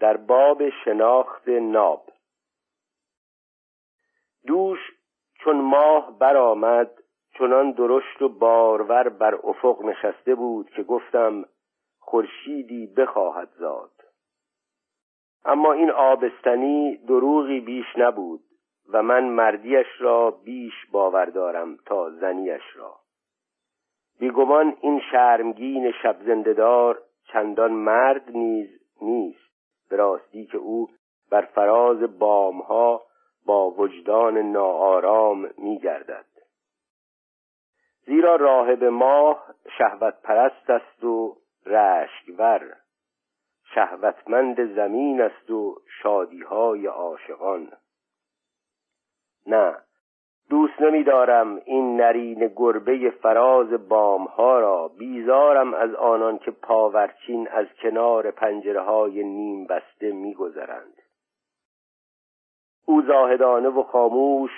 در باب شناخت ناب. دوش چون ماه برآمد چنان درشت و بارور بر افق نشسته بود که گفتم خورشیدی بخواهد زاد. اما این آبستنی دروغی بیش نبود و من مردیش را بیش باور دارم تا زنیش را. بیگمان این شرمگین شب زندهدار چندان مرد نیز نیست. به راستی که او بر فراز بامها با وجدان ناآرام میگردد. زیرا راهب ماه شهوت پرست است و رشکور شهوتمند زمین است و شادیهای عاشقان. نه دوست نمیدارم این نرین گربه فراز بامها را بیزارم از آنان که پاورچین از کنار پنجره های نیم بسته میگذرند. او زاهدانه و خاموش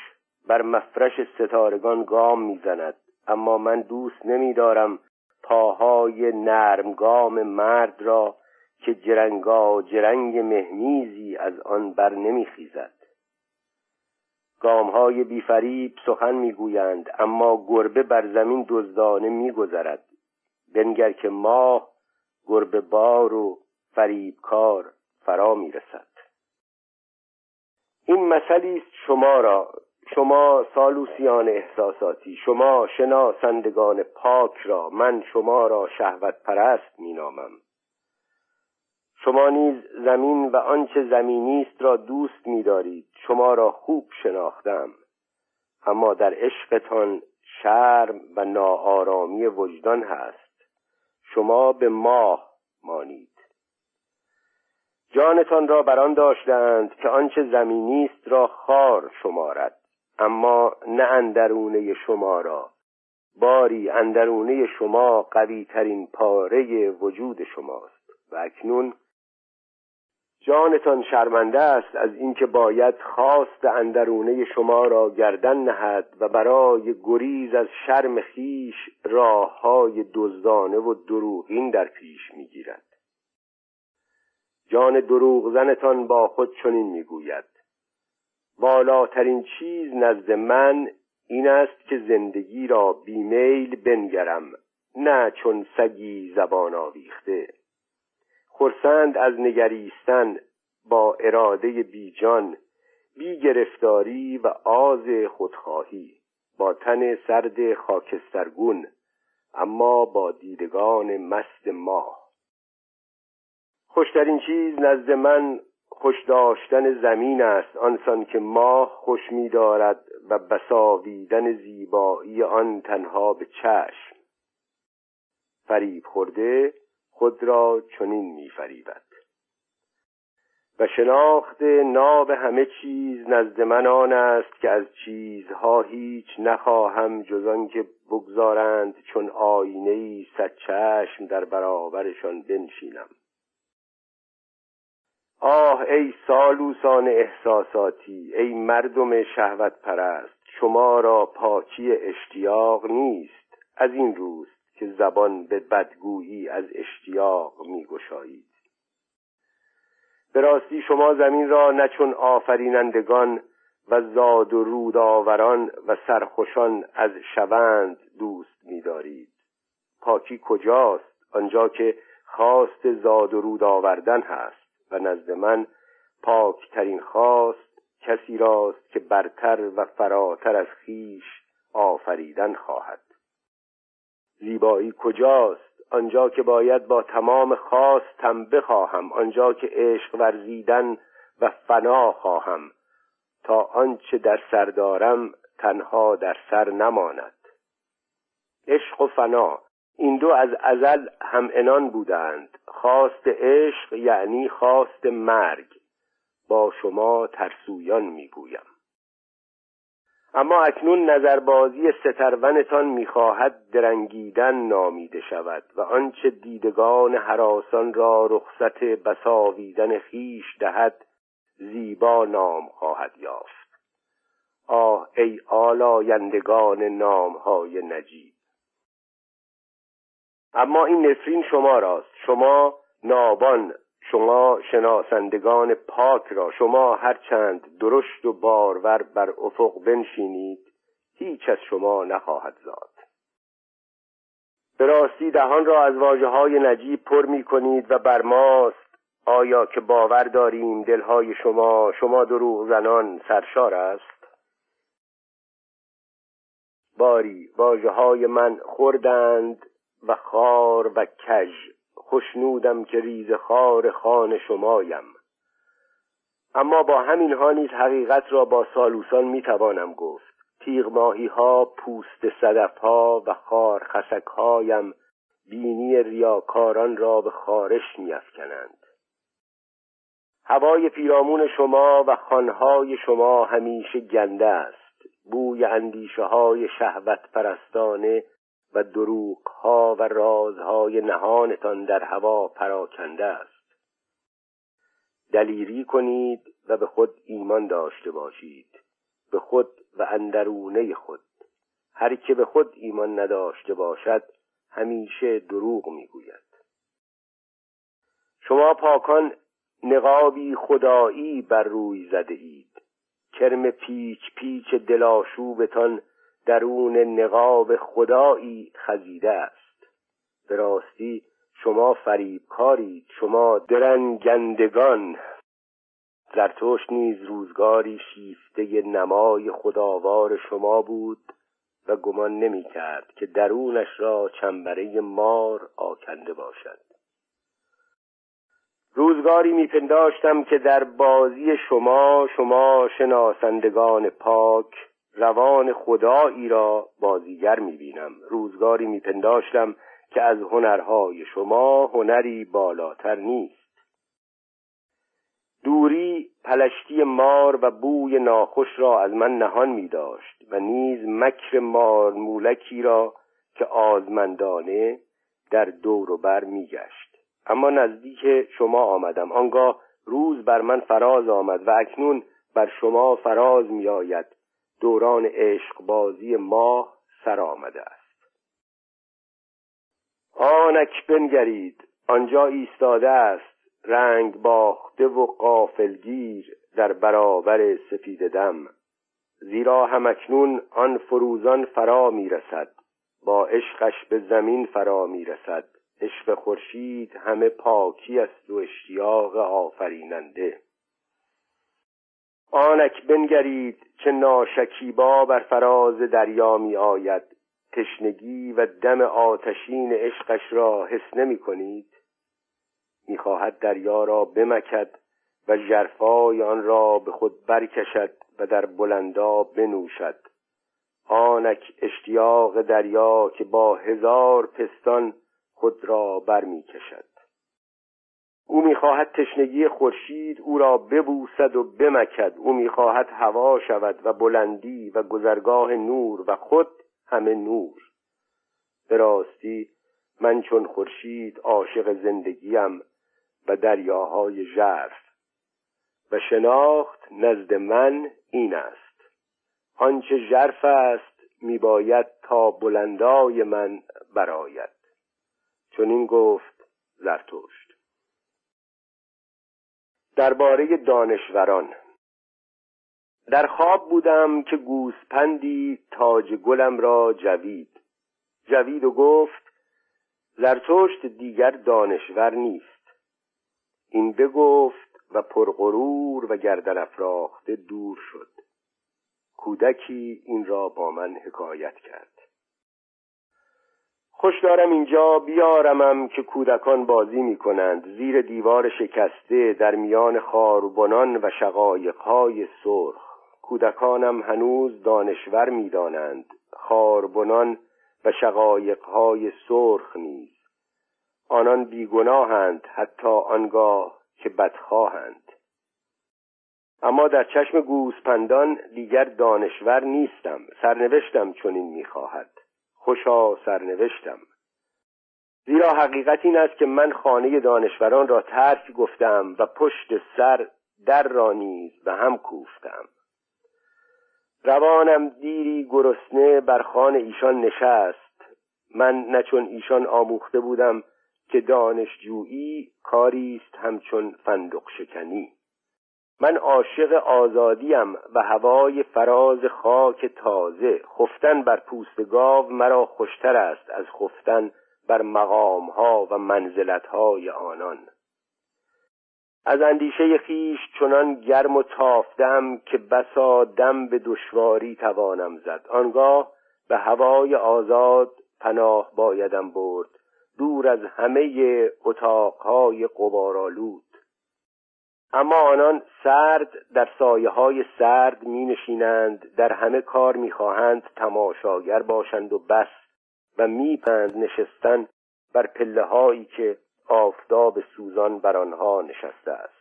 بر مفرش ستارگان گام می‌زند اما من دوست نمیدارم پاهای نرمگام مرد را که جرنگا جرنگ مهمیزی از آن بر نمیخیزد. گامهای بیفریب سخن می‌گویند اما گربه بر زمین دزدانه میگذرد. بنگر که ماه گربه بار و فریبکار فرا می‌رسد. این مسئله است شما را شما سالوسیان احساساتی شما شناسندگان پاک را من شما را شهوت پرست مینامم. شما نیز زمین و آنچه زمینی است را دوست می‌دارید. شما را خوب شناختم. اما در عشقتان شرم و ناآرامی وجدان هست. شما به ماه مانید. جانتان را بران داشتند که آنچه زمینی است را خار شمارد. اما نه اندرونه شما را. باری اندرونه شما قوی ترین پاره وجود شماست. و اکنون جانتان شرمنده است از اینکه باید خواست اندرونه شما را گردن نهد و برای گریز از شرم خیش راه های دزدانه و دروغین در پیش می‌گیرد. جان دروغ زنتان با خود چنین می‌گوید. بالاترین چیز نزد من این است که زندگی را بیمیل بنگرم نه چون سگی زبان آویخته. خرسند از نگریستن با اراده بیجان بی گرفتاری و آز خودخواهی با تن سرد خاکسترگون اما با دیدگان مست ماه خوشترین چیز نزد من خوش داشتن زمین است آنسان که ماه خوش می دارد و بساویدن زیبایی آن تنها به چشم. فریب خورده خود را چنین میفریبد. و شناخت ناب همه چیز نزد من آن است که از چیزها هیچ نخواهم جز که بگذارند چون آینه ای صد چشم در برابرشان بنشینم. آه ای سالوسان احساساتی ای مردم شهوت پرست شما را پاکی اشتیاق نیست از این روز. که زبان به بدگویی از اشتیاق میگشایید. به راستی شما زمین را نه آفرینندگان و زاد و رود آوران و سرخوشان از شوند دوست می‌دارید. پاکی کجاست آنجا که خواست زاد و رود آوردن هست و نزد من پاکترین خواست کسی راست که برتر و فراتر از خیش آفریدن خواهد. زیبایی کجاست؟ آنجا که باید با تمام خواستم بخواهم آنجا که عشق ورزیدن و فنا خواهم. تا آنچه در سر دارم تنها در سر نماند. عشق و فنا این دو از ازل هم انان بودند. خواست عشق یعنی خواست مرگ. با شما ترسویان می‌گویم. اما اکنون نظربازی سترونتان می‌خواهد درنگیدن نامیده شود و آنچه دیدگان حراسان را رخصت بساویدن خیش دهد زیبا نام خواهد یافت. آه ای آلایندگان نامهای نجیب! اما این نفرین شما راست. شما نابان شما شناسندگان پاک را شما هرچند درشت و بارور بر افق بنشینید هیچ از شما نخواهد زاد. به راستی دهان را از واجه های نجیب پر می کنید و بر ماست آیا که باور داریم دلهای شما شما دروغ زنان سرشار است؟ باری واجه های من خوردند و خار و کژ خوشنودم که ریز خار خان شمایم. اما با همین ها نیز حقیقت را با سالوسان می‌توانم گفت. تیغ ماهی ها پوست صدف ها و خار خسک هایم بینی ریاکاران را به خارش میافکنند. هوای پیرامون شما و خانهای شما همیشه گنده است. بوی اندیشه های شهوت پرستانه و دروغ ها و رازهای نهانتان در هوا پراکنده است. دلیری کنید و به خود ایمان داشته باشید. به خود و اندرونه خود. هر که به خود ایمان نداشته باشد همیشه دروغ می‌گوید. شما پاکان نقابی خدایی بر روی زده اید. کرم پیچ پیچ دلاشوبتان درون نقاب خدایی خزیده است. به راستی شما فریبکارید شما درنگندگان. زرتشت نیز روزگاری شیفته نمای خداوار شما بود و گمان نمی کرد که درونش را چنبره مار آکنده باشد. روزگاری میپنداشتم که در بازی شما شما شناسندگان پاک روان خدایی را بازیگر می‌بینم. روزگاری میپنداشتم که از هنرهای شما هنری بالاتر نیست. دوری پلشتی مار و بوی ناخوش را از من نهان می داشت و نیز مکر مار مولکی را که آزمندانه در دور و بر می گشت اما نزدیک شما آمدم. آنگاه روز بر من فراز آمد و اکنون بر شما فراز می آید دوران عشق بازی ماه سر آمده است. آنک بنگرید آنجا ایستاده است رنگ باخته و قافلگیر در برابر سفید دم. زیرا همکنون آن فروزان فرا می‌رسد با عشقش به زمین فرا می‌رسد. عشق خورشید همه پاکی است و اشتیاق آفریننده. آنک بنگرید چه ناشکیبا بر فراز دریا می آید. تشنگی و دم آتشین عشقش را حس نمی کنید. می‌خواهد دریا را بمکد و جرفای آن را به خود برکشد و در بلندا بنوشد. آنک اشتیاق دریا که با هزار پستان خود را برمیکشد. او می‌خواهد تشنگی خورشید او را ببوسد و بمکد. او می‌خواهد هوا شود و بلندی و گذرگاه نور و خود همه نور. به راستی من چون خورشید عاشق زندگیم و دریاهای ژرف و شناخت نزد من این است. آنچه ژرف است میباید تا بلندای من براید چون این گفت زرتشت. درباره دانشوران. در خواب بودم که گوسپندی تاج گلم را جوید. جوید و گفت زرتشت دیگر دانشور نیست. این بگفت و پرغرور و گردن افراخته دور شد. کودکی این را با من حکایت کرد. خوش دارم اینجا بیارمم که کودکان بازی می کنند زیر دیوار شکسته در میان خاربنان و شقایقهای سرخ. کودکانم هنوز دانشور می دانند خاربنان و شقایقهای سرخ نیز. آنان بیگناهند حتی آنگاه که بدخواهند. اما در چشم گوسپندان دیگر دانشور نیستم. سرنوشتم چنین می‌خواهد. خوشا سرنوشتم. زیرا حقیقت این است که من خانه دانشوران را ترک گفتم و پشت سر در را نیز به هم کوفتم. روانم دیری گرسنه بر خان ایشان نشست. من نه چون ایشان آموخته بودم که دانشجویی کاری است همچون فندق شکنی. من عاشق آزادیم و هوای فراز خاک تازه. خفتن بر پوست گاو مرا خوشتر است از خفتن بر مقامها و منزلتهای آنان. از اندیشه خیش چنان گرم و تافتم که بسا دم به دشواری توانم زد. آنگاه به هوای آزاد پناه بایدم برد. دور از همه اتاقهای قبارالود اما آنان سرد در سایه های سرد می نشینند در همه کار می خواهند تماشاگر باشند و بس و میپند نشستن بر پله هایی که آفتاب سوزان بر آنها نشسته است.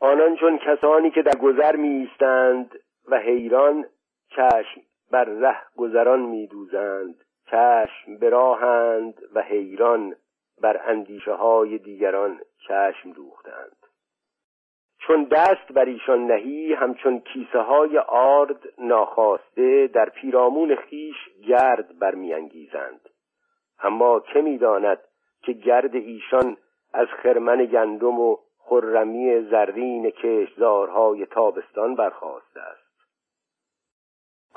آنان چون کسانی که در گذر می ایستند و حیران چشم بر ره گذران می دوزند چشم براهند و حیران بر اندیشه های دیگران چشم دوختند. چون دست بر ایشان نهی همچون کیسه های آرد ناخواسته در پیرامون خیش گرد برمیانگیزند. اما که می‌داند که گرد ایشان از خرمن گندم و خرمی زرین کشزارهای تابستان برخواسته است.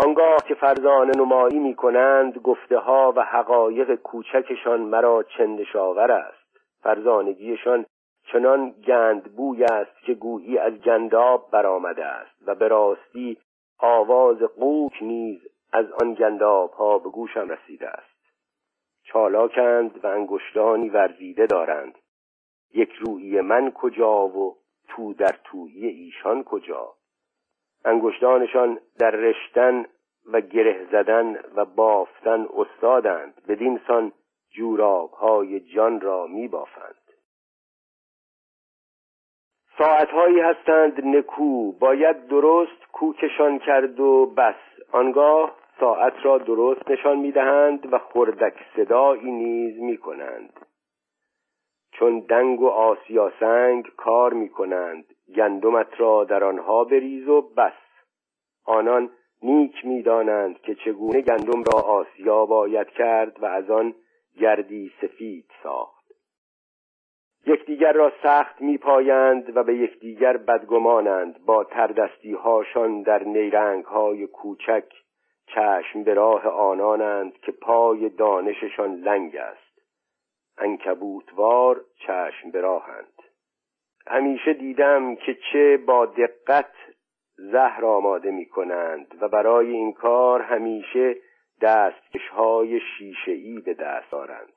آنگاه که فرزانه نمایی می کنند گفته ها و حقایق کوچکشان مرا چندشاور است. فرزانگیشان چنان گند بوی است که گویی از گنداب برآمده است و به راستی آواز قوک نیز از آن گنداب ها به گوشم رسیده است. چالاکند و انگشتانی ورزیده دارند. یک روحی من کجا و تو در تویی ایشان کجا؟ انگشتانشان در رشتن و گره زدن و بافتن استادند. بدین سان جوراب های جان را می بافند ساعتهایی هستند نکو. باید درست کوکشان کرد و بس. آنگاه ساعت را درست نشان می‌دهند و خردک صدایی نیز می کنند چون دنگ و آسیاسنگ کار می کنند گندمت را در آنها بریز و بس. آنان نیک می‌دانند که چگونه گندم را آسیا باید کرد و از آن گردی سفید ساخت. یکدیگر را سخت میپایند و به یکدیگر بدگمانند. با تردستی هاشان در نیرنگ های کوچک چشم به راه آنانند که پای دانششان لنگ است. انکبوتوار چشم به راهند. همیشه دیدم که چه با دقت زهر آماده می کنند و برای این کار همیشه دستکشهای شیشهای به دست دارند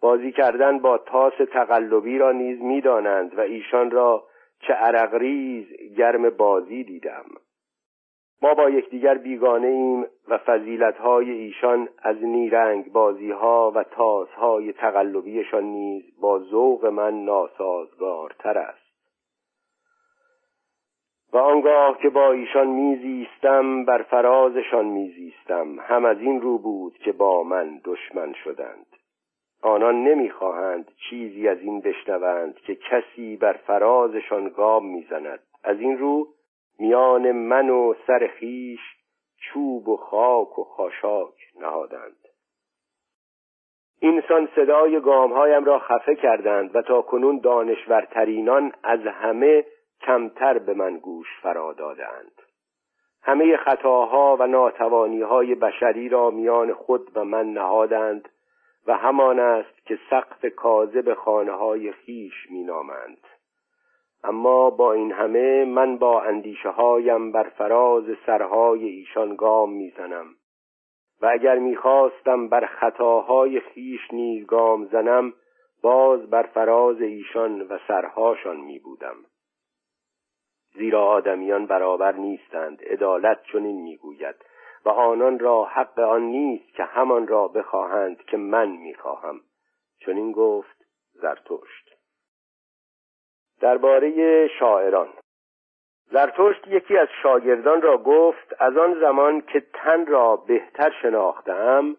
بازی کردن با تاس تقلبی را نیز می‌دانند و ایشان را چه عرقریز گرم بازی دیدم. ما با یکدیگر بیگانه ایم و فضیلتهای ایشان از نیرنگ بازی ها و تازهای تقلبیشان نیز با ذوق من ناسازگارتر است. و آنگاه که با ایشان میزیستم بر فرازشان میزیستم. هم از این رو بود که با من دشمن شدند. آنان نمی‌خواهند چیزی از این بشنوند که کسی بر فرازشان گام می‌زند. از این رو میان من و سر خیش چوب و خاک و خاشاک نهادند. اینسان صدای گامهایم را خفه کردند و تا کنون دانشورترینان از همه کمتر به من گوش فرا دادند همه خطاها و ناتوانی های بشری را میان خود و من نهادند و همان است که سقف کاذب خانه های خیش مینامند. اما با این همه من با اندیشه هایم بر فراز سرهای ایشان گام می‌زنم. و اگر می‌خواستم بر خطاهای خیش نیز گام زنم باز بر فراز ایشان و سرهاشان می بودم زیرا آدمیان برابر نیستند عدالت چنین می‌گوید و آنان را حق آن نیست که همان را بخواهند که من می‌خواهم. چنین گفت زرتشت. درباره شاعران. زرتشت یکی از شاگردان را گفت از آن زمان که تن را بهتر شناختم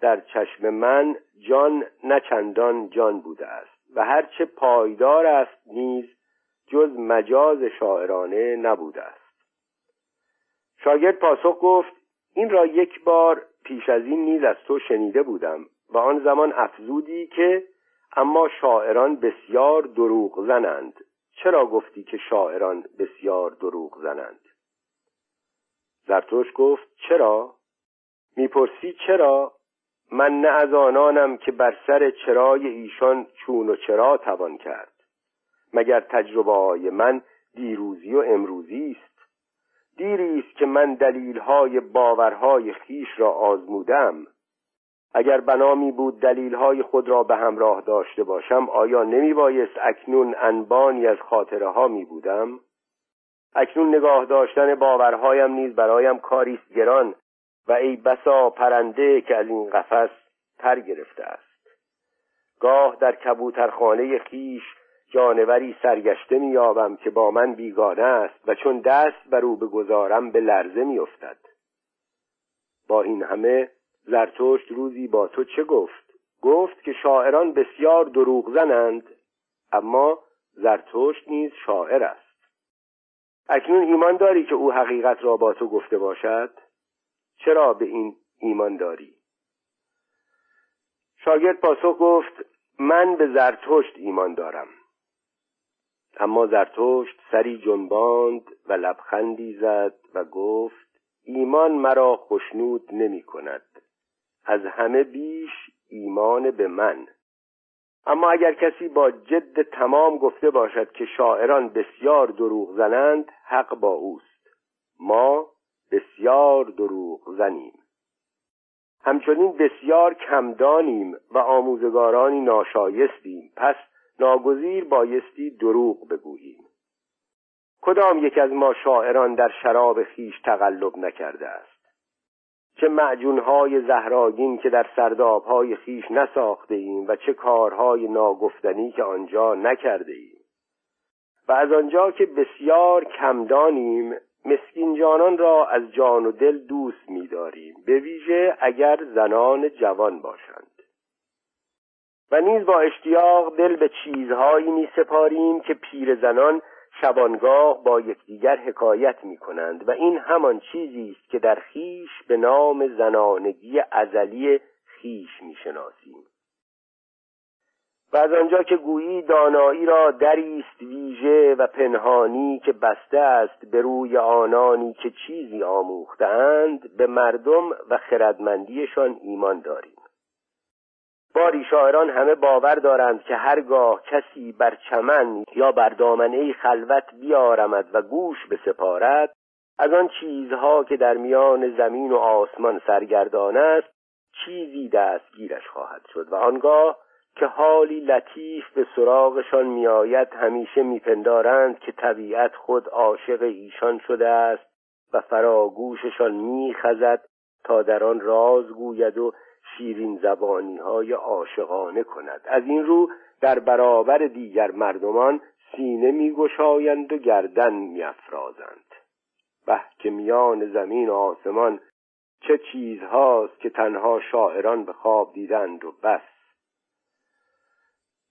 در چشم من جان نچندان جان بوده است و هرچه پایدار است نیز جز مجاز شاعرانه نبوده است. شاگرد پاسخ گفت این را یک بار پیش از این نیز از تو شنیده بودم و آن زمان افزودی که اما شاعران بسیار دروغ زنند. چرا گفتی که شاعران بسیار دروغ زنند؟ زرتوش گفت چرا؟ می‌پرسی چرا؟ من نه از آنانم که بر سر چرای ایشان چون و چرا توان کرد. مگر تجربه های من دیروزی و امروزی است؟ دیری است که من دلیلهای باورهای خیش را آزمودم. اگر بنامی بود دلیلهای خود را به همراه داشته باشم آیا نمی بایست اکنون انبانی از خاطره ها می بودم؟ اکنون نگاه داشتن باورهایم نیز برایم کاریست گران و ای بسا پرنده که از این قفس پر گرفته است گاه در کبوترخانه خیش جانوری سرگشته مییابم که با من بیگانه است و چون دست بر او بگذارم به لرزه میافتد با این همه زرتشت روزی با تو چه گفت؟ گفت که شاعران بسیار دروغ زنند اما زرتشت نیز شاعر است. اکنون ایمان داری که او حقیقت را با تو گفته باشد؟ چرا به این ایمان داری؟ شاگرد پاسخ گفت من به زرتشت ایمان دارم. اما زرتشت سری جنباند و لبخندی زد و گفت ایمان مرا خشنود نمی کند. از همه بیش ایمان به من. اما اگر کسی با جد تمام گفته باشد که شاعران بسیار دروغ زنند حق با اوست. ما بسیار دروغ زنیم. همچنین بسیار کمدانیم و آموزگارانی ناشایستیم. پس ناگزیر بایستی دروغ بگوییم. کدام یک از ما شاعران در شراب خیش تقلب نکرده است؟ چه معجونهای زهراگین که در سردابهای خیش نساخته ایم و چه کارهای ناگفتنی که آنجا نکرده ایم و از آنجا که بسیار کمدانیم مسکین جانان را از جان و دل دوست می‌داریم به ویژه اگر زنان جوان باشند. و نیز با اشتیاق دل به چیزهایی می سپاریم که پیر زنان شبانگاه با یکدیگر حکایت می کنند و این همان چیزی است که در خیش به نام زنانگی ازلی خیش می شناسیم و از آنجا که گویی دانایی را دریست ویژه و پنهانی که بسته است به روی آنانی که چیزی آموختند به مردم و خردمندیشان ایمان داریم. باری شاعران همه باور دارند که هرگاه کسی بر چمن یا بر دامنه خلوت بیارمد و گوش بسپارد از آن چیزها که در میان زمین و آسمان سرگردان است چیزی دستگیرش خواهد شد و آنگاه که حالی لطیف به سراغشان میآید همیشه میپندارند که طبیعت خود عاشق ایشان شده است و فراگوششان میخزد تا در آن راز گوید و شیرین زبانی های عاشقانه کند. از این رو در برابر دیگر مردمان سینه میگشایند و گردن میافرازند. به که میان زمین و آسمان چه چیزهاست که تنها شاعران به خواب دیدند و بس.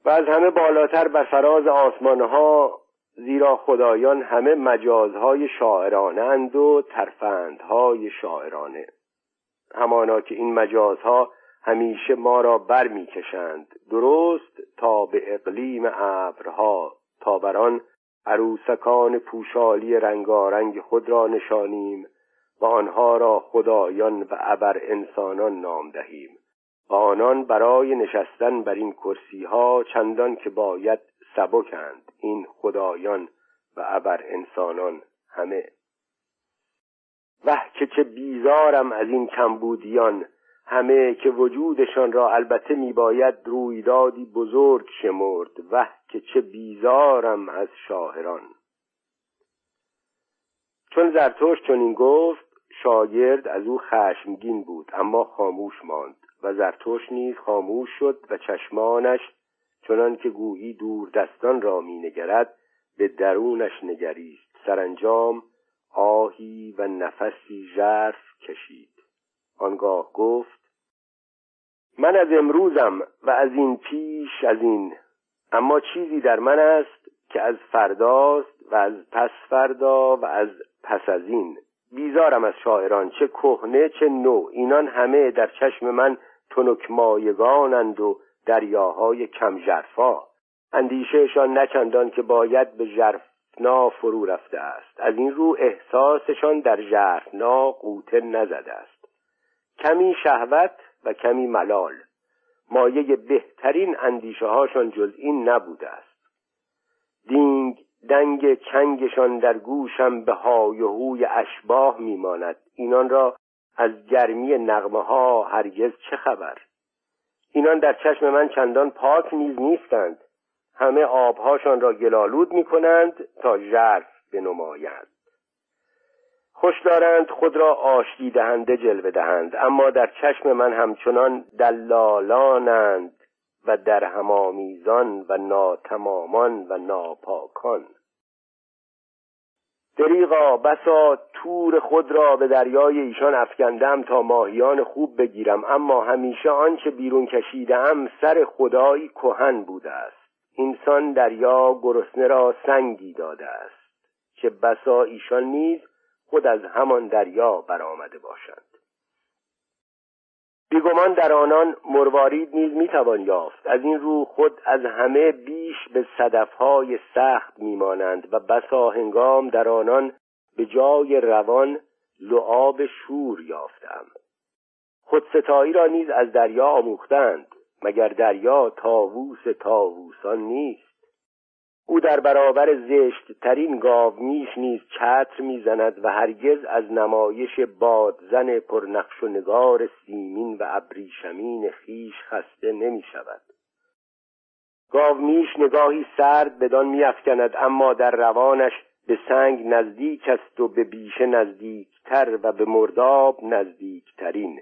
و از همه بالاتر بر فراز آسمانها زیرا خدایان همه مجازهای شاعرانه اند و ترفندهای شاعرانه. همانا که این مجازها همیشه ما را بر می‌کشند درست تا به اقلیم ابرها. تا بر عروسکان پوشالی رنگارنگ خود را نشانیم و آنها را خدایان و ابر انسانان نام دهیم. و آنان برای نشستن بر این کرسی ها چندان که باید سبکند. این خدایان و ابر انسانان همه وه که چه بیزارم از این کمبودیان. همه که وجودشان را البته میباید رویدادی بزرگ شمرد. وه که چه بیزارم از شاهران. چون زرتوش چنین گفت شاگرد از او خشمگین بود اما خاموش ماند و زرتوش نیز خاموش شد و چشمانش چنان که گویی دور دستان را مینگرد به درونش نگریست. سرانجام آهی و نفسی ژرف کشید. آنگاه گفت من از امروزم و از این پیش از این اما چیزی در من است که از فرداست و از پس فردا و از پس از این. بیزارم از شاعران چه کهنه چه نو. اینان همه در چشم من تنک مایگانند و دریاهای کم جرفا اندیشهشان نچندان که باید به ژرفنا فرو رفته است. از این رو احساسشان در ژرفنا قوطه نزده است. کمی شهوت و کمی ملال. مایه بهترین اندیشه هاشان جز این نبوده است. دینگ دنگ چنگشان در گوشم به های و هوی اشباه میماند. اینان را از گرمی نغمه ها هرگز چه خبر؟ اینان در چشم من چندان پاک نیز نیستند. همه آبهاشان را گلالود می کنند تا ژرف بنمایند خوش دارند خود را آشتی دهنده جلوه دهند اما در چشم من همچنان دلالانند و در همامیزان و ناتمامان و ناپاکان. دریغا بسا تور خود را به دریای ایشان افکندم تا ماهیان خوب بگیرم اما همیشه آنچه بیرون کشیدم سر خدایی کهن بوده است. اینسان دریا گرسنه را سنگی داده است که بسا ایشان نیز خود از همان دریا برآمده باشند. بیگمان در آنان مروارید نیز می‌توان یافت. از این رو خود از همه بیش به صدفهای سخت میمانند و بسا هنگام در آنان به جای روان لعاب شور یافتم. خود ستایی را نیز از دریا آموختند. مگر دریا تاووس تاووسان نیست؟ او در برابر زشت ترین گاومیش نیز چتر می‌زند و هرگز از نمایش بادزن پرنقش و نگار سیمین و ابریشمین خیش خسته نمی شود گاومیش نگاهی سرد بدان میافکند اما در روانش به سنگ نزدیک است و به بیشه نزدیکتر و به مرداب نزدیکترین.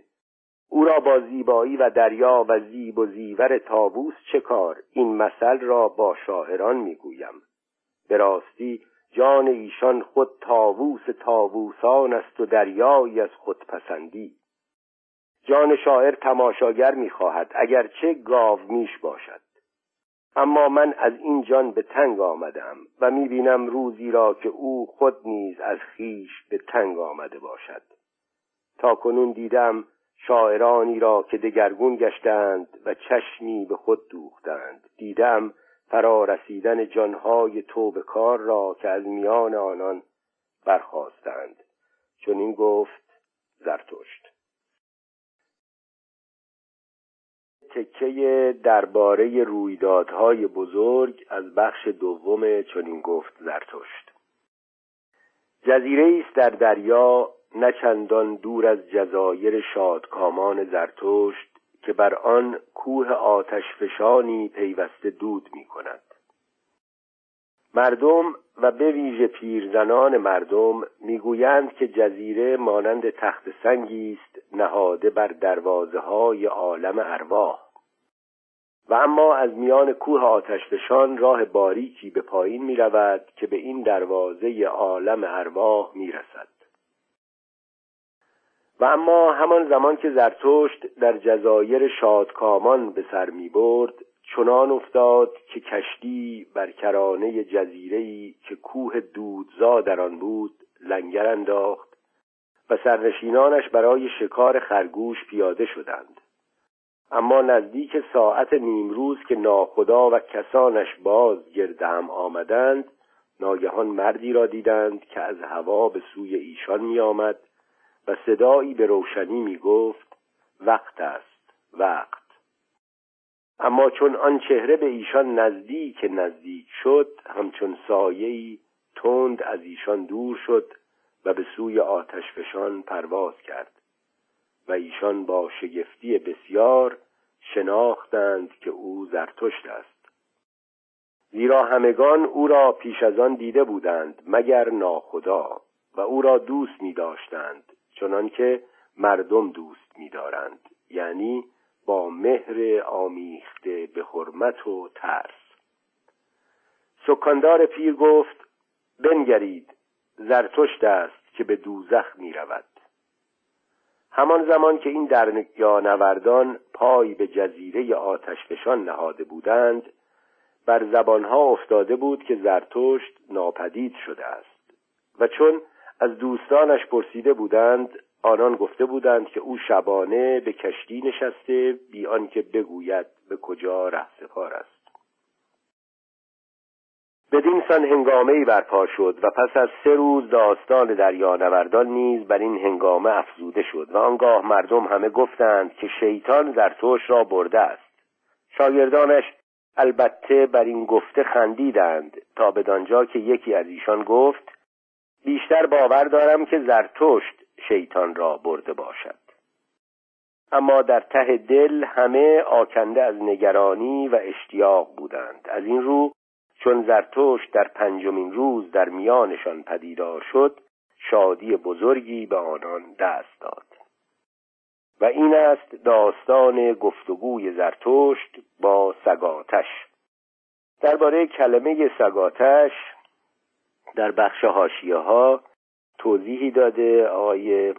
او را با زیبایی و دریا و زیب و زیور تابوس چه کار؟ این مثل را با شاعران می‌گویم. به راستی جان ایشان خود تاووس تاووسان است و دریایی از خود پسندی. جان شاعر تماشاگر می‌خواهد اگرچه گاو میش باشد. اما من از این جان به تنگ آمدم و می‌بینم روزی را که او خود نیز از خیش به تنگ آمده باشد. تا کنون دیدم شاعرانی را که دگرگون گشتند و چشمی به خود دوختند. دیدم فرا رسیدن جانهای توبه کار را که از میان آنان برخواستند چون این گفت زرتشت. تکه درباره رویدادهای بزرگ از بخش دوم چنین گفت زرتشت. جزیره است در دریا نه چندان دور از جزایر شادکامان زرتشت که بر آن کوه آتش فشانی پیوسته دود می کند مردم و به ویژه پیرزنان مردم می‌گویند که جزیره مانند تخت سنگی است نهاده بر دروازه های عالم ارواح. و اما از میان کوه آتشفشان راه باریکی به پایین می رود که به این دروازه عالم ارواح می رسد و اما همان زمان که زرتشت در جزایر شادکامان به سر می برد چنان افتاد که کشتی بر کرانه جزیره‌ای که کوه دودزا در آن بود لنگر انداخت و سرنشینانش برای شکار خرگوش پیاده شدند. اما نزدیک ساعت نیمروز که ناخدا و کسانش باز گرد هم آمدند ناگهان مردی را دیدند که از هوا به سوی ایشان می آمد و صدایی به روشنی می گفت وقت است وقت. اما چون آن چهره به ایشان نزدیک نزدیک شد همچون سایه‌ای تند از ایشان دور شد و به سوی آتشفشان پرواز کرد. و ایشان با شگفتی بسیار شناختند که او زرتشت است. زیرا همگان او را پیش از آن دیده بودند مگر ناخدا و او را دوست می داشتند چنانکه مردم دوست می‌دارند یعنی با مهر آمیخته به حرمت و ترس. سکاندار پیر گفت بنگرید زرتشت است که به دوزخ می رود همان زمان که این نوردان پای به جزیره آتشفشان نهاده بودند بر زبانها افتاده بود که زرتشت ناپدید شده است. و چون از دوستانش پرسیده بودند آنان گفته بودند که او شبانه به کشتی نشسته بی آنکه بگوید به کجا رهسپار است. بدین سان هنگامه ای برپا شد و پس از سه روز داستان دریانوردان نیز بر این هنگامه افزوده شد و آنگاه مردم همه گفتند که شیطان زرتوش را برده است. شاگردانش البته بر این گفته خندیدند تا بدانجا که یکی از ایشان گفت بیشتر باور دارم که زرتشت شیطان را برده باشد. اما در ته دل همه آکنده از نگرانی و اشتیاق بودند. از این رو چون زرتوش در پنجمین روز در میانشان پدیدار شد شادی بزرگی به آنان دست داد. و این است داستان گفتگوی زرتشت با سگاتش. درباره کلمه سگاتش در بخش هاشیه ها توضیحی داده آقای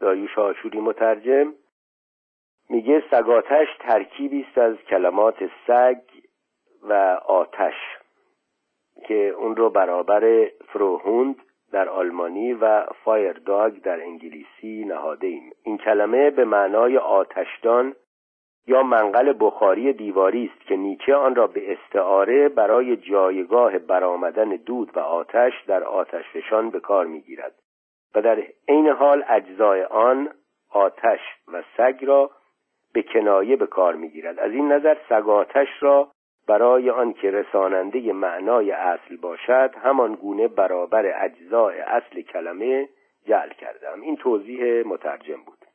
داریوش آشوری مترجم. میگه سگاتش ترکیبی است از کلمات سگ و آتش که اون رو برابر فروهوند در آلمانی و فایر داگ در انگلیسی نهاده ایم این کلمه به معنای آتشدان یا منقل بخاری دیواری است که نیچه آن را به استعاره برای جایگاه برآمدن دود و آتش در آتشفشان به کار می‌گیرد و در عین حال اجزای آن آتش و سگ را به کنایه به کار می‌گیرد. از این نظر سگ آتش را برای آنکه رساننده معنای اصل باشد همان گونه برابر اجزای اصل کلمه جعل کردم. این توضیح مترجم بود.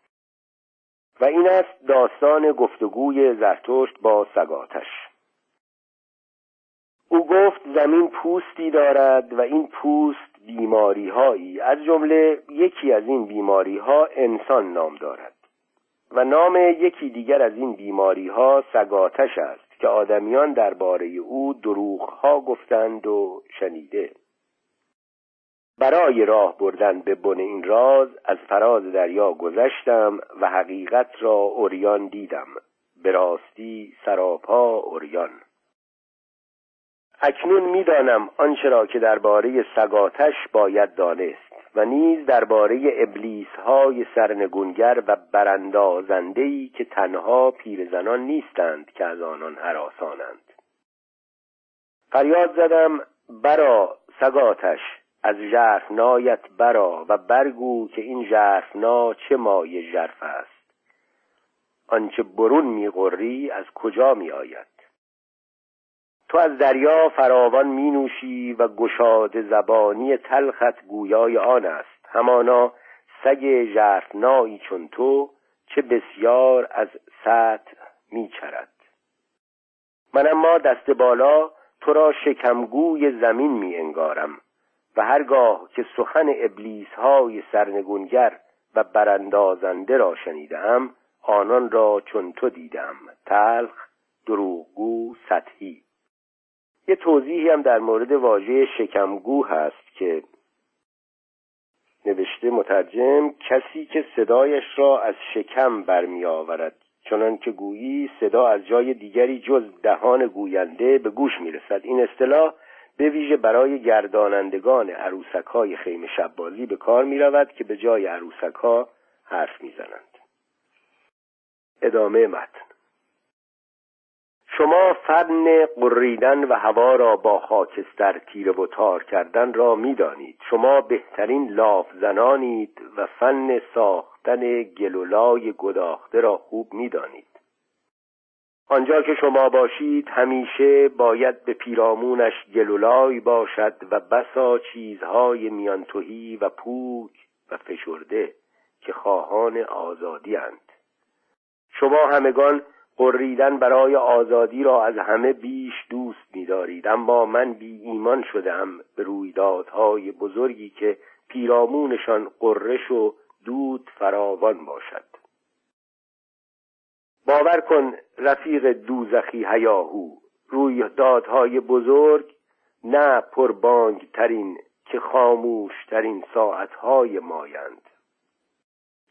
و این است داستان گفتگوی زرتشت با سگاتش. او گفت زمین پوستی دارد و این پوست بیماری هایی از جمله یکی از این بیماری ها انسان نام دارد. و نام یکی دیگر از این بیماری ها سگاتش است که آدمیان درباره او دروغ ها گفتند و شنیده. برای راه بردن به بن این راز از فراز دریا گذشتم و حقیقت را اوریان دیدم. به راستی سراپا اوریان اکنون می‌دانم آنچه را که درباره سگاتش باید دانست و نیز درباره ابلیس های سرنگونگر و براندازندهی که تنها پیرزنان نیستند که از آنان حراسانند فریاد زدم برا سگاتش. از ژرفنایت برا و برگو که این ژرفنا چه مایه ژرف است. آنچه برون میغری از کجا میآید؟ تو از دریا فراوان می نوشی و گشاد زبانی تلخت گویای آن است. همانا سگ ژرفنایی چون تو چه بسیار از سطح می چرد من اما دست بالا تو را شکمگوی زمین می انگارم و هرگاه که سخن ابلیس های سرنگونگر و براندازنده را شنیدم آنان را چون تو دیدم. تلخ دروغگو سطحی. یه توضیحی هم در مورد واژه شکمگو هست که نوشته مترجم کسی که صدایش را از شکم برمی آورد چنان که گویی صدا از جای دیگری جز دهان گوینده به گوش می رسد این اصطلاح به ویژه برای گردانندگان عروسک های خیمه شبازی به کار می رود که به جای عروسک ها حرف می زنند. ادامه متن. شما فن قریدن و هوا را با خاکستر تیره و تار کردن را می‌دانید. شما بهترین لاف زنانید و فن ساختن گلولای گداخته را خوب می‌دانید. آنجا که شما باشید همیشه باید به پیرامونش گلولای باشد و بسا چیزهای میانتوهی و پوک و فشرده که خواهان آزادی اند. شما همگان قریدن برای آزادی را از همه بیش دوست می‌دارید اما من بی ایمان شدم به رویدادهای بزرگی که پیرامونشان قررش و دود فراوان باشد. باور کن رفیق دوزخی هیاهو رویدادهای بزرگ نه پربانگ ترین که خاموش ترین ساعتهای مایند.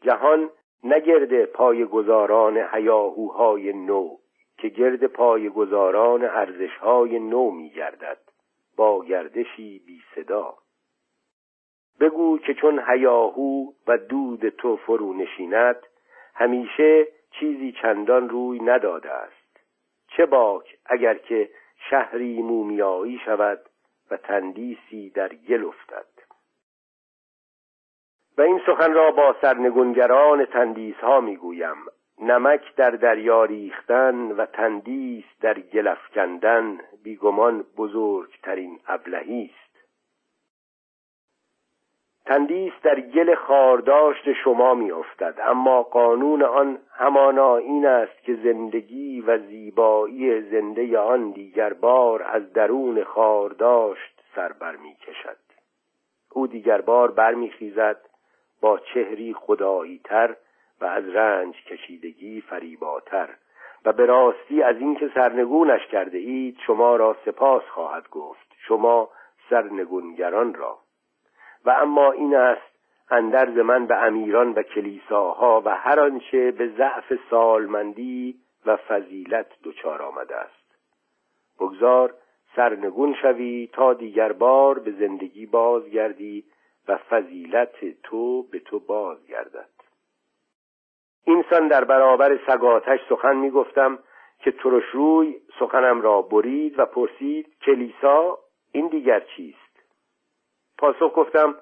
جهان نگرد پای گذاران هیاهوهای نو که گرد پای گذاران ارزشهای نو می گردد با گردشی بی صدا. بگو که چون هیاهو و دود تو فرو نشیند همیشه چیزی چندان روی نداده است. چه باک اگر که شهری مومیایی شود و تندیسی در گل افتد. و این سخن را با سرنگونگران تندیس ها می‌گویم. نمک در دریا ریختن و تندیس در گل کندن بیگمان بزرگترین ابلهی تندیس در گل خارداشت شما میافتد اما قانون آن همانا این است که زندگی و زیبایی زنده آن دیگر بار از درون خارداشت سر بر می کشد. او دیگر بار برمیخیزد با چهری خدایی تر و از رنج کشیدگی فریباتر. و به راستی از اینکه سرنگونش کرده اید شما را سپاس خواهد گفت. شما سرنگونگران را. و اما این است اندرز من به امیران و کلیساها و هر آنچه به ضعف سالمندی و فضیلت دچار آمده است. بگذار سرنگون شوی تا دیگر بار به زندگی بازگردی و فضیلت تو به تو بازگردد. اینسان در برابر سگاتش سخن می‌گفتم که ترش روی سخنم را برید و پرسید کلیسا این دیگر چیست؟ پاسخ گفتم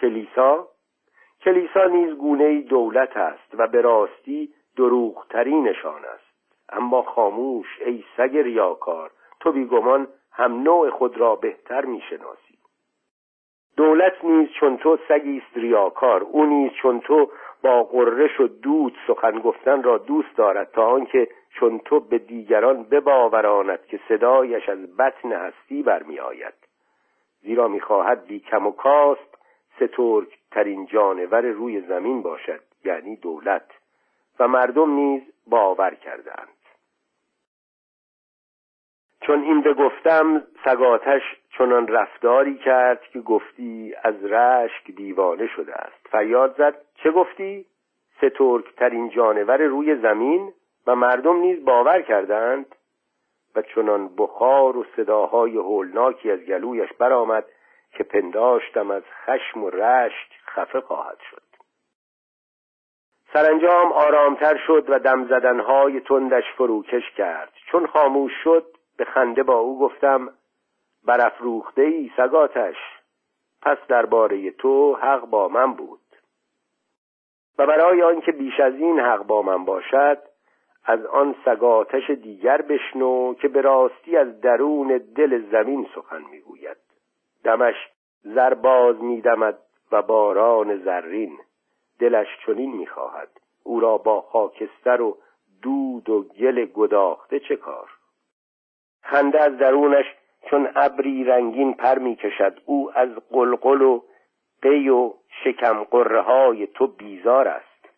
کلیسا؟ کلیسا نیز گونه دولت است و به راستی دروغترینشان است. اما خاموش ای سگ ریاکار تو بیگمان هم نوع خود را بهتر می‌شناسی. دولت نیز چون تو سگی است ریاکار او نیز چون تو با قررش و دود سخن گفتن را دوست دارد تا آنکه چون تو به دیگران بباوراند که صدایش از بطن هستی برمیآید. زیرا می‌خواهد بی کم و کاست سترک ترین جانور روی زمین باشد یعنی دولت. و مردم نیز باور کردند چون این بگفتم سگاتش چنان رفتاری کرد که گفتی از رشک دیوانه شده است. فریاد زد چه گفتی؟ سترک ترین جانور روی زمین و مردم نیز باور کردند و چنان بخار و صداهای هولناکی از گلویش برآمد که پنداشتم از خشم و رشک خفه خواهد شد. سرانجام آرامتر شد و دم زدنهای تندش فروکش کرد. چون خاموش شد به خنده با او گفتم برافروخته ای سگاتش. پس درباره تو حق با من بود. و برای آنکه بیش از این حق با من باشد از آن سگاتش دیگر بشنو که به راستی از درون دل زمین سخن می‌گوید. دمش زرباز میدمد و باران زرین. دلش چنین می‌خواهد. او را با خاکستر و دود و گل گداخته چه کار؟ خنده از درونش چون ابری رنگین پر می‌کشد. او از قلقل و قی و شکم های تو بیزار است.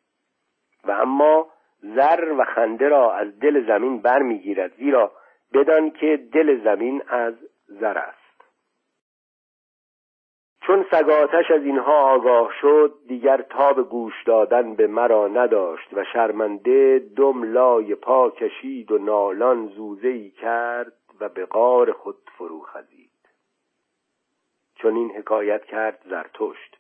و اما زر و خنده را از دل زمین بر می‌گیرد زیرا بدان که دل زمین از زر است. چون سگاتش از اینها آگاه شد دیگر تاب گوش دادن به مرا نداشت و شرمنده دم لای پا کشید و نالان زوزه ای کرد و به غار خود فرو خزید. چون این حکایت کرد زرتشت.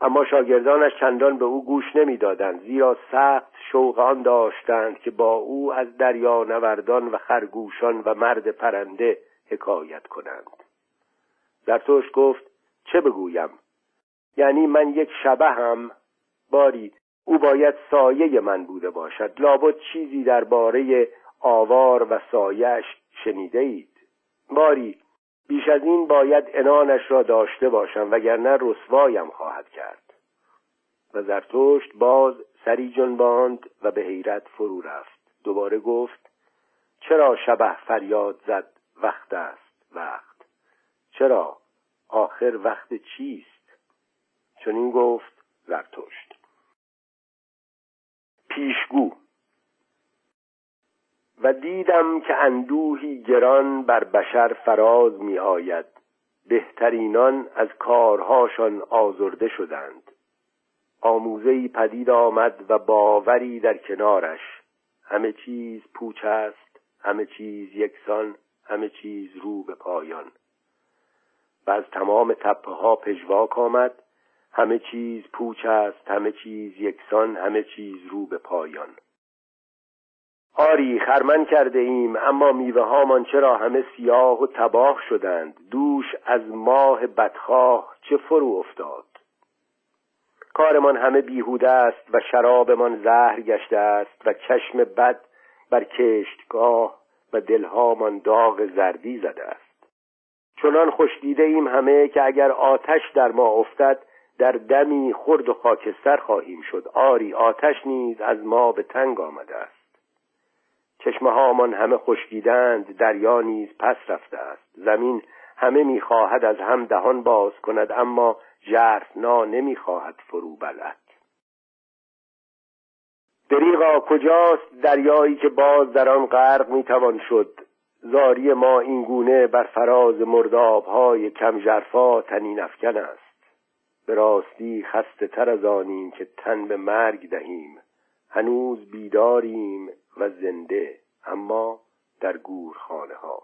اما شاگردانش چندان به او گوش نمی‌دادند زیرا سخت شوق آن داشتند که با او از دریا نوردان و خرگوشان و مرد پرنده حکایت کنند. زرتشت گفت چه بگویم؟ یعنی من یک شبه هم باری او باید سایه من بوده باشد. لابد چیزی درباره آوار و سایش شنیده اید باری بیش از این باید انانش را داشته باشم وگرنه رسوایم خواهد کرد. و زرتشت باز سری جنباند و به حیرت فرو رفت. دوباره گفت چرا شبه فریاد زد وقت است وقت. چرا؟ آخر وقت چیست؟ چون این گفت زرتشت. پیشگو. و دیدم که اندوهی گران بر بشر فراز می آید بهترینان از کارهاشان آزرده شدند. آموزهی پدید آمد و باوری در کنارش. همه چیز پوچ است همه چیز یکسان همه چیز رو به پایان. و از تمام تپه ها پژواک آمد همه چیز پوچ است همه چیز یکسان همه چیز رو به پایان. آری خرمن کرده ایم اما میوه هامان چرا همه سیاه و تباه شدند؟ دوش از ماه بدخواه چه فرو افتاد؟ کارمان همه بیهوده است و شرابمان زهر گشته است و چشم بد بر کشتگاه و دلهامان داغ زردی زده است. چنان خوش دیده ایم همه که اگر آتش در ما افتد در دمی خرد و خاکستر خواهیم شد. آری آتش نیز از ما به تنگ آمده است. چشمه هامان همه خشکیدند دریا نیز پس رفته است. زمین همه می‌خواهد از هم دهان باز کند اما ژرفنا نمی‌خواهد فرو بلد. دریغا کجاست دریایی که باز در آن غرق می‌توان شد؟ زاری ما این گونه بر فراز مردابهای کم ژرفا تنین افکن است. به راستی خسته تر از آنیم که تن به مرگ دهیم. هنوز بیداریم و زنده اما در گورخانه ها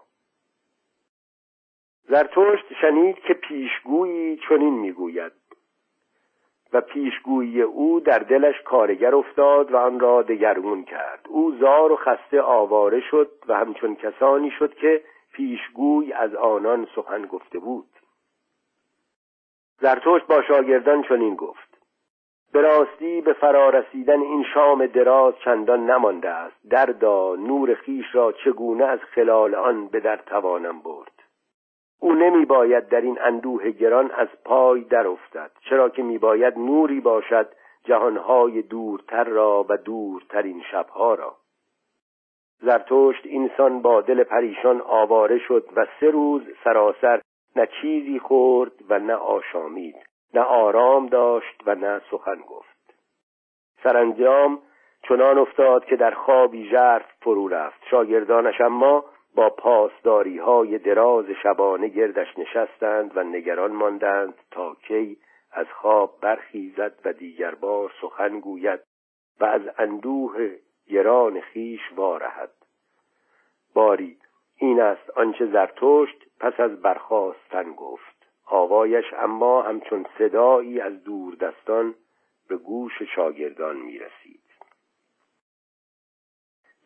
زرتشت شنید که پیشگویی چنین می‌گوید. و پیشگویی او در دلش کارگر افتاد و آن را دگرگون کرد. او زار و خسته آواره شد و همچون کسانی شد که پیشگوی از آنان سخن گفته بود. زرتشت با شاگردان چنین گفت. به راستی به فرارسیدن این شام دراز چندان نمانده است. دردا نور خیش را چگونه از خلال آن به در توانم برد؟ او نمی باید در این اندوه گران از پای در افتد چرا که می باید نوری باشد جهانهای دورتر را و دورترین شبها را. زرتشت اینسان با دل پریشان آواره شد و سه روز سراسر نه چیزی خورد و نه آشامید نه آرام داشت و نه سخن گفت. سرانجام چنان افتاد که در خوابی ژرف فرو رفت. شاگردانش اما با پاسداری های دراز شبانه گردش نشستند و نگران ماندند تا کی از خواب برخیزد و دیگر بار سخن گوید و از اندوه گران خیش وارهد. باری این است آنچه زرتشت پس از برخواستن گفت. آوایش اما همچون صدایی از دور دستان به گوش شاگردان می رسید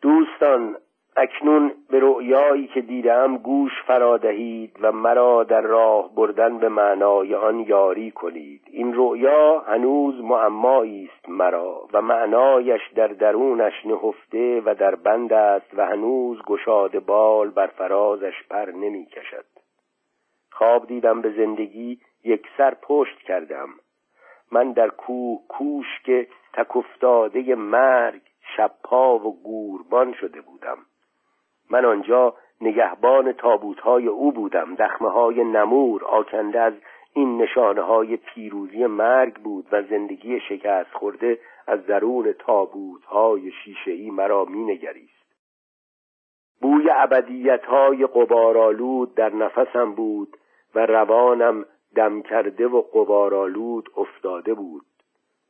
دوستان اکنون به رؤیایی که دیدم گوش فرا دهید و مرا در راه بردن به معنای آن یاری کنید. این رؤیا هنوز معمایی است مرا و معنایش در درونش نهفته و در بند است و هنوز گشاده بال بر فرازش پر نمی کشد. خواب دیدم به زندگی یک سر پشت کردم. من در کوه کوش که تک افتاده مرگ شبپا و گوربان شده بودم. من آنجا نگهبان تابوت های او بودم. دخمه های نمور آکنده از این نشانه های پیروزی مرگ بود و زندگی شکست خورده از درون تابوت های شیشه مرا می نگریست بوی عبدیت های قبارالود در نفسم بود و روانم دم کرده و قبارالود افتاده بود.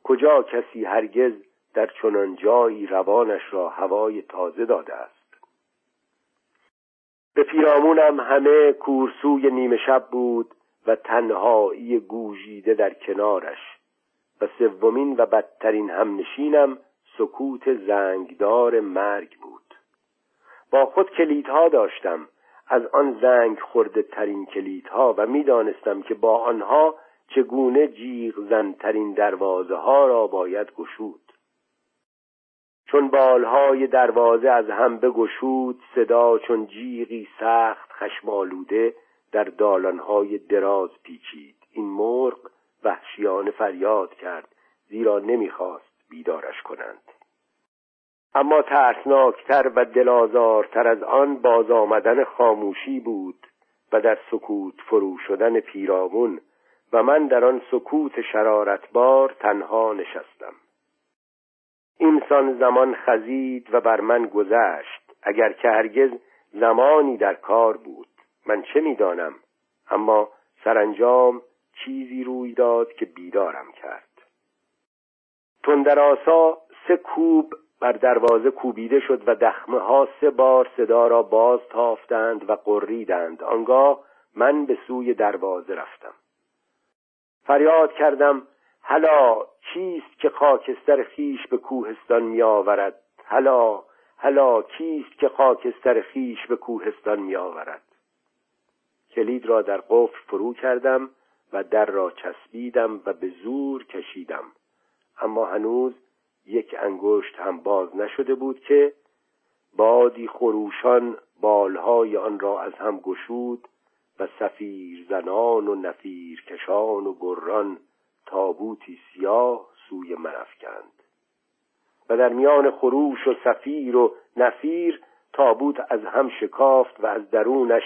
کجا کسی هرگز در چنان جایی روانش را هوای تازه داده است؟ به پیرامونم همه کورسوی نیمه شب بود و تنهایی گوژیده در کنارش و سومین و بدترین همنشینم سکوت زنگدار مرگ بود. با خود کلیدها داشتم. از آن زنگ خورده ترین کلیدها و می‌دانستم که با آنها چگونه جیغ زنترین دروازه ها را باید گشود. چون بالهای دروازه از هم بگشود صدا چون جیغی سخت خشمالوده در دالانهای دراز پیچید. این مرغ وحشیانه فریاد کرد زیرا نمی‌خواست بیدارش کنند. اما ترسناکتر و دلازارتر از آن باز آمدن خاموشی بود و در سکوت فرو شدن پیرامون و من در آن سکوت شرارتبار تنها نشستم. اینسان زمان خزید و بر من گذشت اگر که هرگز زمانی در کار بود. من چه می‌دانم؟ اما سرانجام چیزی روی داد که بیدارم کرد. تندراسا سه کوب بر دروازه کوبیده شد و دخمه ها سه بار صدا را باز تافتند و قریدند. آنگاه من به سوی دروازه رفتم. فریاد کردم هلا کیست که خاکستر خیش به کوهستان می آورد هلا هلا کیست که خاکستر خیش به کوهستان می آورد کلید را در قفل فرو کردم و در را چسبیدم و به زور کشیدم. اما هنوز یک انگشت هم باز نشده بود که بادی خروشان بالهای آن را از هم گشود و سفیر زنان و نفیر کشان و گران تابوتی سیاه سوی من افکند. و در میان خروش و سفیر و نفیر تابوت از هم شکافت و از درونش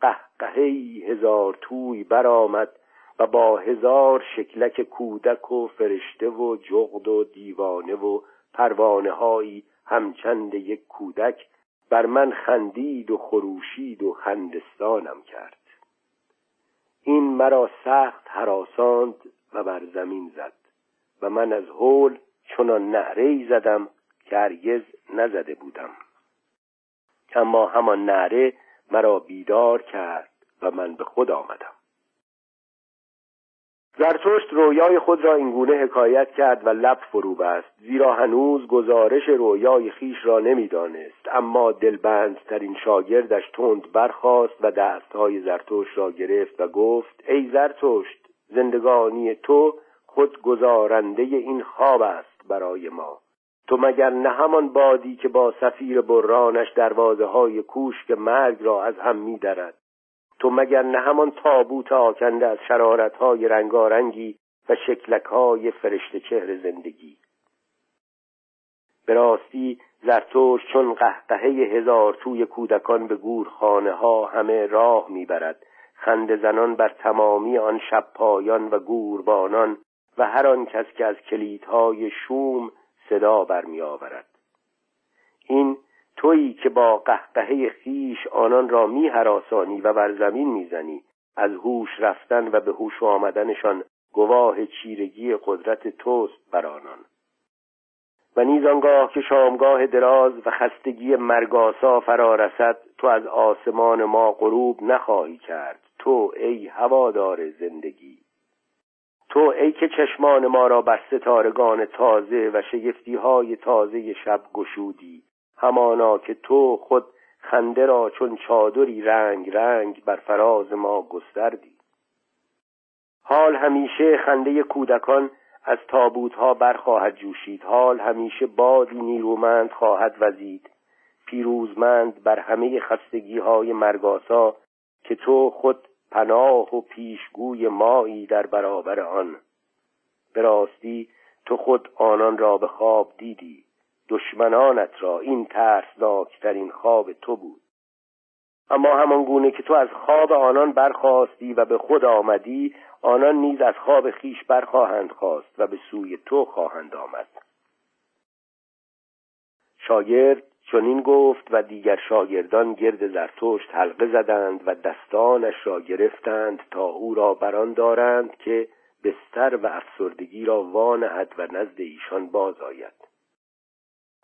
قهقهی هزار توی برآمد و با هزار شکلک کودک و فرشته و جغد و دیوانه و پروانه هایی همچند یک کودک بر من خندید و خروشید و خندستانم کرد. این مرا سخت حراساند و بر زمین زد. و من از حول چنان نعره زدم که هرگز نزده بودم. اما همان نعره مرا بیدار کرد و من به خود آمدم. زرتشت رویای خود را اینگونه حکایت کرد و لب فرو بست زیرا هنوز گزارش رویای خیش را نمی‌دانست. اما دلبندترین شاگردش تند برخاست و دستهای زرتشت را گرفت و گفت ای زرتشت زندگانی تو خود گزارنده این خواب است برای ما. تو مگر نه همان بادی که با سفیر برانش دروازه های کوشک مرگ را از هم میدرد؟ تو مگر نه همان تابوت آکنده از شرارت های رنگارنگی و شکلک های فرشته چهر زندگی؟ به راستی زرتوش چون قهقهه هزار توی کودکان به گورخانه ها همه راه می‌برد. خنده زنان بر تمامی آن شب پایان و گوربانان و هر آن کس که از کلیدهای شوم صدا برمی آورد این تویی که با قهقهه خیش آنان را می هراسانی و بر زمین می‌زنی از هوش رفتن و به هوش آمدنشان گواه چیرگی قدرت توست بر آنان. و نیز آنگاه که شامگاه دراز و خستگی مرگاسا فرا رسد تو از آسمان ما غروب نخواهی کرد. تو ای هوادار زندگی. تو ای که چشمان ما را بر ستارگان تازه و شگفتی های تازه شب گشودی. همانا که تو خود خنده را چون چادری رنگ رنگ بر فراز ما گستردی. حال همیشه خنده کودکان از تابوت ها برخواهد جوشید. حال همیشه بادی نیرومند خواهد وزید. پیروزمند بر همه خستگی های مرگاسا که تو خود پناه و پیشگوی مایی در برابر آن. به راستی تو خود آنان را به خواب دیدی. دشمنانت را این ترسناکترین خواب تو بود. اما همان گونه که تو از خواب آنان برخواستی و به خود آمدی آنان نیز از خواب خیش برخواهند خواست و به سوی تو خواهند آمد. شاگرد چنین گفت و دیگر شاگردان گرد زرتشت حلقه زدند و دستانش را گرفتند تا او را بران دارند که بستر و افسردگی را وانهد و نزد ایشان باز آید.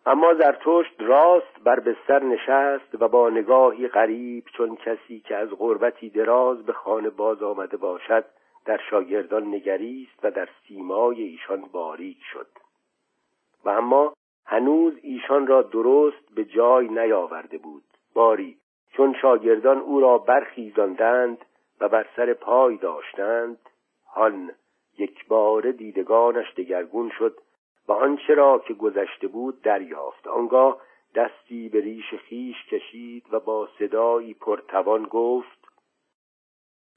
اما زرتشت راست بر بستر نشست و با نگاهی غریب چون کسی که از غربتی دراز به خانه باز آمده باشد در شاگردان نگریست و در سیمای ایشان باریک شد. و اما هنوز ایشان را درست به جای نیاورده بود. باری چون شاگردان او را برخیزاندند و بر سر پای داشتند هان یک بار دیدگانش دگرگون شد و آنچه را که گذشته بود دریافت. آنگاه دستی به ریش خیش کشید و با صدایی پرتوان گفت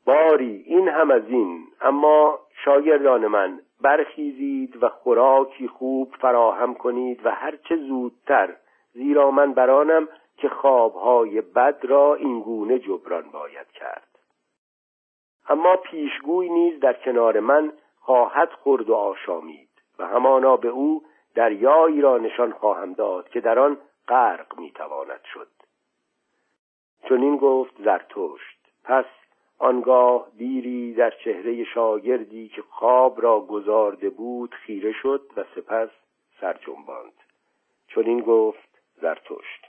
باری این هم از این اما شاگردان من برخیزید و خوراکی خوب فراهم کنید و هرچه زودتر. زیرا من برانم که خوابهای بد را اینگونه جبران باید کرد. اما پیشگوی نیز در کنار من خواهد خورد و آشامید و همانا به او دریایی را نشان خواهم داد که در آن غرق می‌تواند شد. چون این گفت زرتشت. پس آنگاه دیری در چهره شاگردی که خواب را گذارده بود خیره شد و سپس سر چون این گفت زرتشت.